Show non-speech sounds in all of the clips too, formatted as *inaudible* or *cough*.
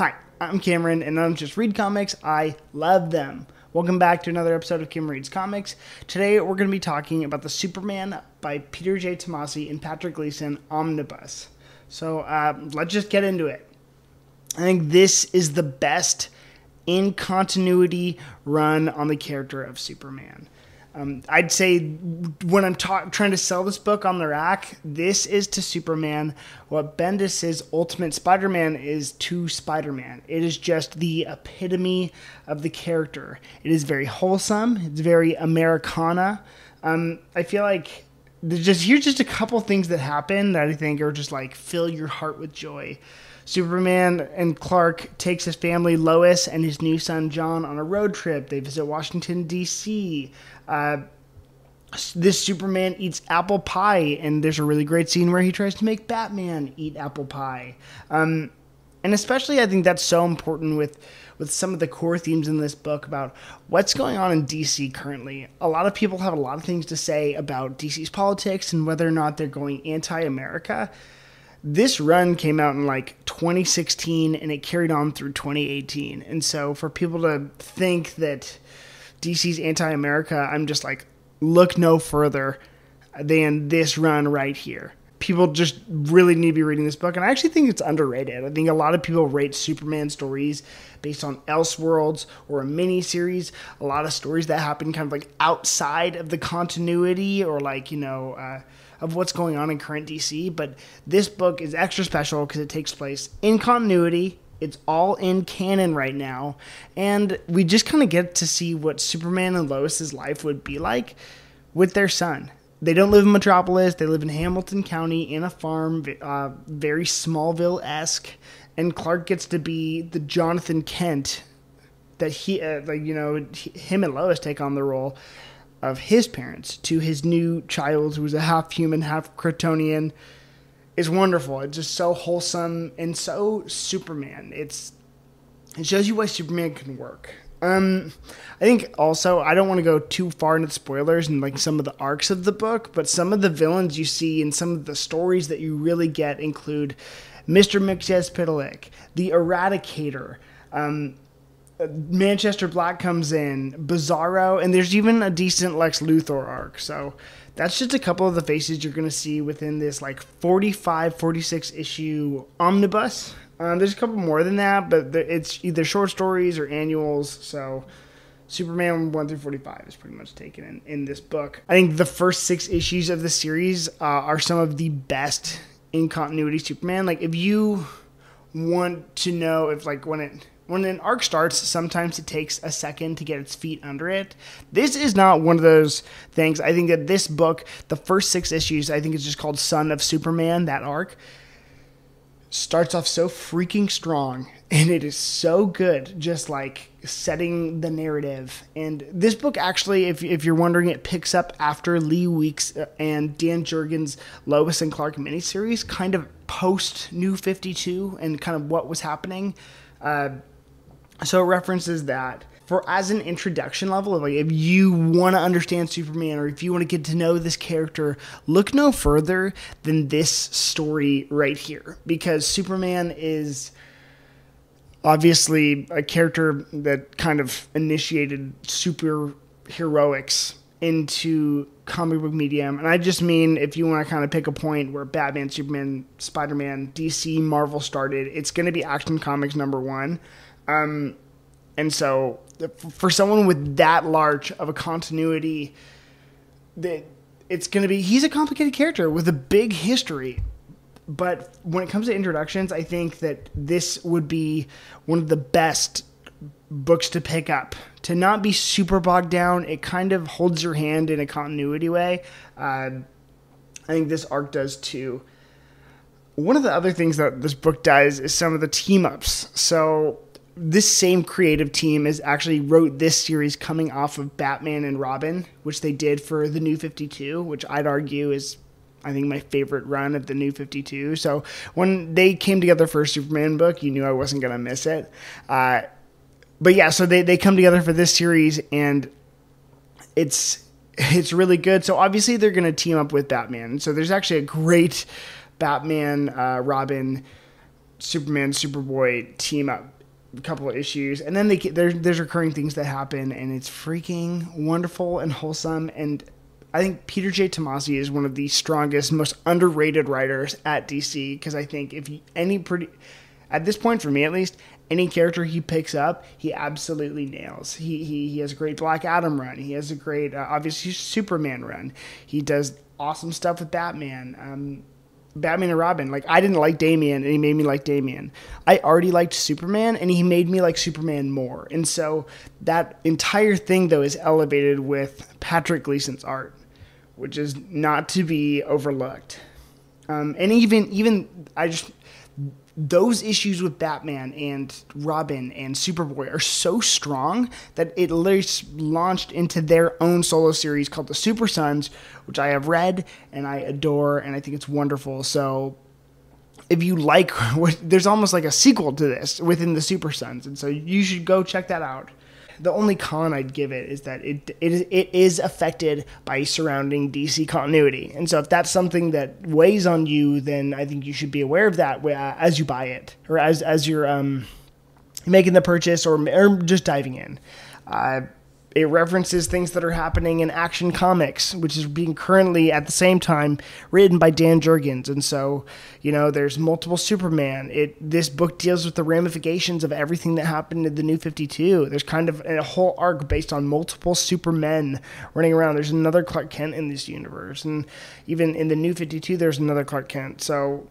Hi, I'm Cameron, and I don't just read comics, I love them. Welcome back to another episode of Kim Reads Comics. Today we're going to be talking about the Superman by Peter J. Tomasi and Patrick Gleason omnibus. So uh, let's just get into it. I think this is the best in continuity run on the character of Superman. Um, I'd say when I'm ta- trying to sell this book on the rack, this is to Superman what Bendis' Ultimate Spider Man is to Spider Man. It is just the epitome of the character. It is very wholesome, it's very Americana. Um, I feel like just here's just a couple things that happen that I think are just like fill your heart with joy. Superman and Clark takes his family Lois and his new son John on a road trip. They visit Washington D.C. Uh, this Superman eats apple pie, and there's a really great scene where he tries to make Batman eat apple pie. Um, and especially, I think that's so important with with some of the core themes in this book about what's going on in DC currently. A lot of people have a lot of things to say about DC's politics and whether or not they're going anti-America. This run came out in like 2016 and it carried on through 2018. And so for people to think that DC's anti America, I'm just like, look no further than this run right here. People just really need to be reading this book, and I actually think it's underrated. I think a lot of people rate Superman stories based on Elseworlds or a mini series. A lot of stories that happen kind of like outside of the continuity or like you know uh, of what's going on in current DC. But this book is extra special because it takes place in continuity it's all in canon right now, and we just kind of get to see what Superman and Lois's life would be like with their son. They don't live in Metropolis; they live in Hamilton County in a farm, uh, very Smallville esque. And Clark gets to be the Jonathan Kent that he, uh, like you know, him and Lois take on the role of his parents to his new child, who's a half human, half Kryptonian is wonderful. It's just so wholesome and so Superman. It's it shows you why Superman can work. Um, I think also I don't want to go too far into the spoilers and like some of the arcs of the book, but some of the villains you see and some of the stories that you really get include Mr. Mxyzptlk, the Eradicator. Um, Manchester Black comes in, Bizarro, and there's even a decent Lex Luthor arc. So that's just a couple of the faces you're going to see within this like 45, 46 issue omnibus. Um, there's a couple more than that, but it's either short stories or annuals. So Superman 1 through 45 is pretty much taken in, in this book. I think the first six issues of the series uh, are some of the best in continuity Superman. Like, if you want to know if, like, when it when an arc starts, sometimes it takes a second to get its feet under it. This is not one of those things. I think that this book, the first six issues, I think it's just called Son of Superman, that arc, starts off so freaking strong. And it is so good, just like setting the narrative. And this book, actually, if, if you're wondering, it picks up after Lee Weeks uh, and Dan Jurgens' Lois and Clark miniseries, kind of post New 52 and kind of what was happening. Uh, so it references that for as an introduction level like if you want to understand superman or if you want to get to know this character look no further than this story right here. Because superman is obviously a character that kind of initiated super heroics into comic book medium. And i just mean if you want to kind of pick a point where batman superman spider-man dc marvel started it's going to be action comics number one. Um, and so for someone with that large of a continuity, that it's going to be he's a complicated character with a big history. But when it comes to introductions, I think that this would be one of the best books to pick up. To not be super bogged down, it kind of holds your hand in a continuity way. Uh, I think this arc does too. One of the other things that this book does is some of the team ups. So this same creative team is actually wrote this series coming off of Batman and Robin, which they did for the New 52, which I'd argue is I think my favorite run of the New 52. So when they came together for a Superman book, you knew I wasn't going to miss it. Uh, but yeah, so they, they come together for this series and it's it's really good. So obviously they're going to team up with Batman. So there's actually a great Batman uh, Robin Superman Superboy team up couple of issues, and then they there's there's recurring things that happen, and it's freaking wonderful and wholesome. And I think Peter J. Tomasi is one of the strongest, most underrated writers at DC because I think if any pretty at this point for me at least any character he picks up he absolutely nails. He he, he has a great black adam run. He has a great uh, obviously superman run. He does awesome stuff with batman. Um, Batman and Robin. Like I didn't like Damian, and he made me like Damian. I already liked Superman, and he made me like Superman more. And so that entire thing though is elevated with Patrick Gleason's art, which is not to be overlooked. Um, and even even I just those issues with Batman and Robin and Superboy are so strong that it literally launched into their own solo series called the Super Sons, which I have read and I adore and I think it's wonderful. So if you like *laughs* there's almost like a sequel to this within the Super Sons, and so you should go check that out the only con I'd give it is that it it is, it is affected by surrounding DC continuity, and so if that's something that weighs on you, then I think you should be aware of that uh, as you buy it or as as you're um, making the purchase or or just diving in. Uh, it references things that are happening in Action Comics, which is being currently at the same time written by Dan Jurgens. And so, you know, there's multiple Superman. It this book deals with the ramifications of everything that happened in the New 52. There's kind of a whole arc based on multiple Supermen running around. There's another Clark Kent in this universe, and even in the New 52, there's another Clark Kent. So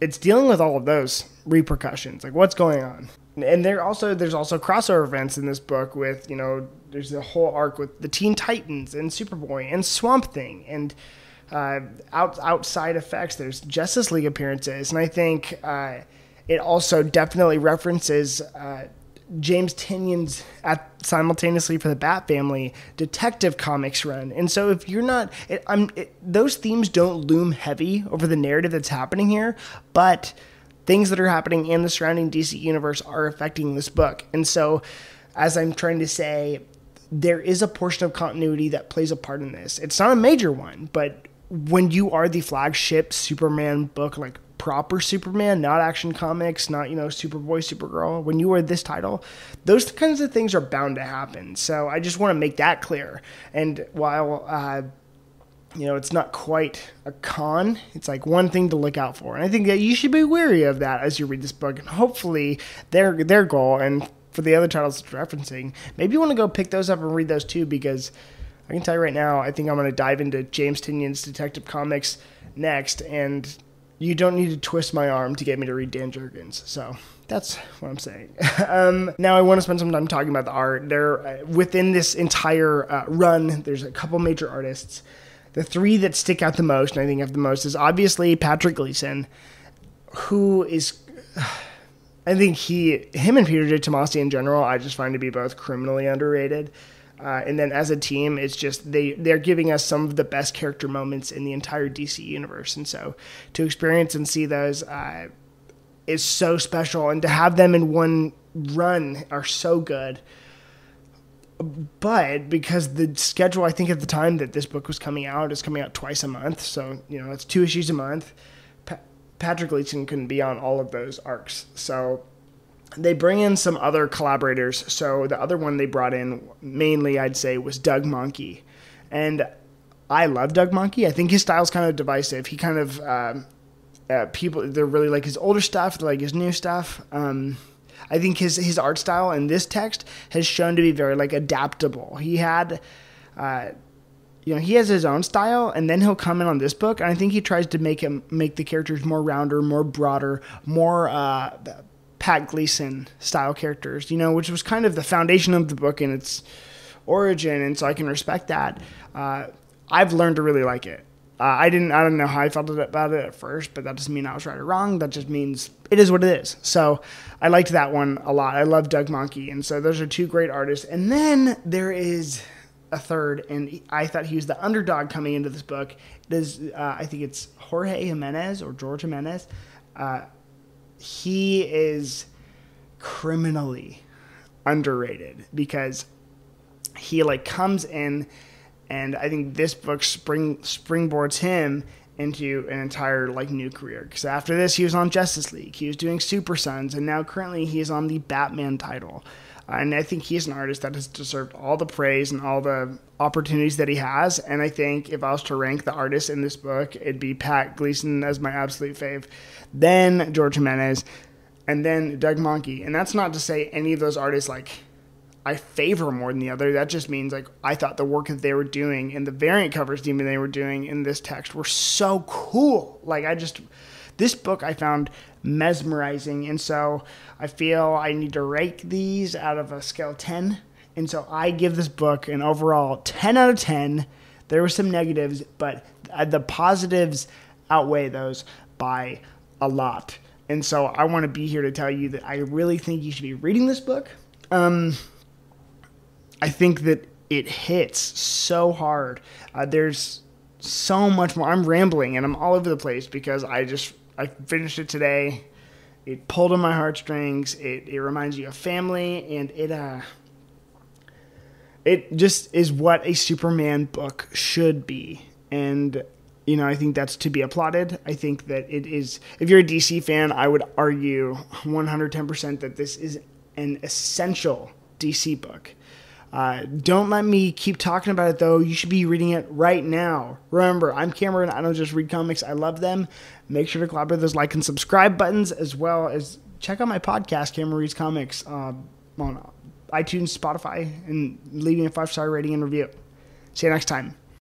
it's dealing with all of those repercussions. Like what's going on? And there also there's also crossover events in this book with you know there's a whole arc with the Teen Titans and Superboy and Swamp Thing and uh, out, outside effects. There's Justice League appearances, and I think uh, it also definitely references uh, James Tynion's at simultaneously for the Bat Family Detective Comics run. And so if you're not, it, it, those themes don't loom heavy over the narrative that's happening here, but things that are happening in the surrounding DC universe are affecting this book. And so, as I'm trying to say, there is a portion of continuity that plays a part in this. It's not a major one, but when you are the flagship Superman book, like proper Superman, not Action Comics, not, you know, Superboy, Supergirl, when you are this title, those kinds of things are bound to happen. So I just want to make that clear. And while, uh, you know, it's not quite a con. It's like one thing to look out for. And I think that you should be wary of that as you read this book. And hopefully their their goal and for the other titles it's referencing, maybe you want to go pick those up and read those too because I can tell you right now, I think I'm going to dive into James Tynion's Detective Comics next and you don't need to twist my arm to get me to read Dan Jurgens. So that's what I'm saying. *laughs* um, now I want to spend some time talking about the art. There, uh, within this entire uh, run, there's a couple major artists the three that stick out the most, and I think have the most, is obviously Patrick Gleason, who is. *sighs* I think he, him, and Peter J. Tomasi in general, I just find to be both criminally underrated. Uh, and then as a team, it's just they they're giving us some of the best character moments in the entire DC universe, and so to experience and see those uh, is so special, and to have them in one run are so good but because the schedule, I think at the time that this book was coming out, is coming out twice a month, so you know it's two issues a month. Pa- Patrick Gleason couldn't be on all of those arcs, so they bring in some other collaborators. So the other one they brought in mainly, I'd say, was Doug Mahnke. and I love Doug Mahnke. I think his style's kind of divisive. He kind of uh, uh, people they're really like his older stuff, like his new stuff. Um, I think his his art style in this text has shown to be very like adaptable. He had. Uh, you know he has his own style and then he'll come in on this book and i think he tries to make him make the characters more rounder more broader more uh, pat gleason style characters you know which was kind of the foundation of the book and its origin and so i can respect that uh, i've learned to really like it uh, I didn't. I don't know how I felt about it at first, but that doesn't mean I was right or wrong. That just means it is what it is. So I liked that one a lot. I love Doug Mahnke, and so those are two great artists. And then there is a third, and I thought he was the underdog coming into this book. It is uh, I think it's Jorge Jimenez or George Jimenez. Uh, he is criminally underrated because he like comes in and I think this book spring springboards him into an entire like new career. Because after this, he was on Justice League, he was doing Super Sons, and now currently he is on the Batman title. Uh, and I think he's an artist that has deserved all the praise and all the opportunities that he has. And I think if I was to rank the artists in this book, it'd be Pat Gleason as my absolute fave, then George Jimenez, and then Doug Mahnke. And that's not to say any of those artists like I favor more than the other. That just means like I thought the work that they were doing and the variant covers even they were doing in this text were so cool. Like I just this book I found mesmerizing, and so I feel I need to rate these out of a scale ten. And so I give this book an overall 10 out of 10. There were some negatives, but the positives outweigh those by a lot. And so I want to be here to tell you that I really think you should be reading this book. Um, I think that it hits so hard. Uh, there's so much more. I'm rambling and I'm all over the place because I just I finished it today. It pulled on my heartstrings. It it reminds you of family and it uh it just is what a Superman book should be. And you know, I think that's to be applauded. I think that it is if you're a DC fan, I would argue 110% that this is an essential DC book. Uh, don't let me keep talking about it though. You should be reading it right now. Remember, I'm Cameron. I don't just read comics, I love them. Make sure to clap with those like and subscribe buttons as well as check out my podcast, Cameron Reads Comics, uh, on iTunes, Spotify, and leaving a five star rating and review. See you next time.